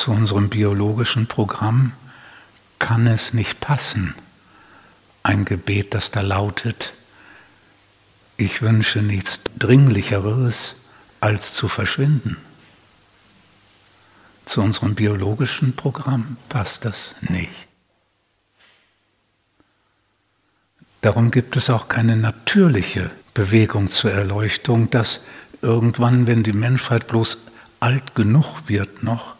zu unserem biologischen Programm kann es nicht passen. Ein Gebet, das da lautet, ich wünsche nichts Dringlicheres, als zu verschwinden. Zu unserem biologischen Programm passt das nicht. Darum gibt es auch keine natürliche Bewegung zur Erleuchtung, dass irgendwann, wenn die Menschheit bloß alt genug wird noch,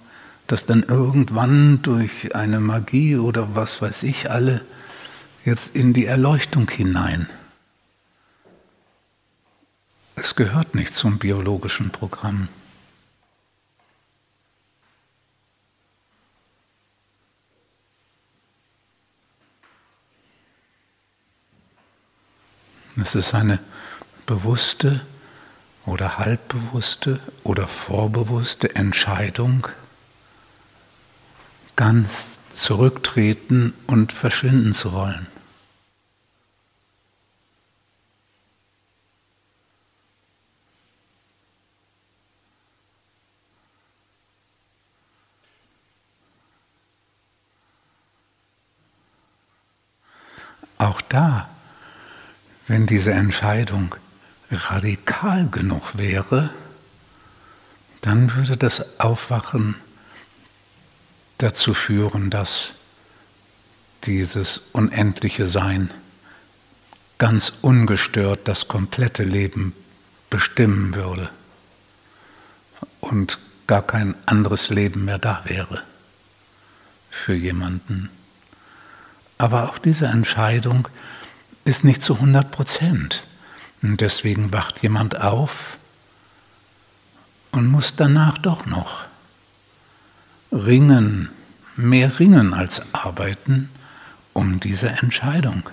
dass dann irgendwann durch eine Magie oder was weiß ich alle jetzt in die Erleuchtung hinein. Es gehört nicht zum biologischen Programm. Es ist eine bewusste oder halbbewusste oder vorbewusste Entscheidung, ganz zurücktreten und verschwinden zu wollen. Auch da, wenn diese Entscheidung radikal genug wäre, dann würde das Aufwachen dazu führen, dass dieses unendliche Sein ganz ungestört das komplette Leben bestimmen würde und gar kein anderes Leben mehr da wäre für jemanden. Aber auch diese Entscheidung ist nicht zu 100 Prozent. Und deswegen wacht jemand auf und muss danach doch noch ringen, mehr ringen als arbeiten um diese Entscheidung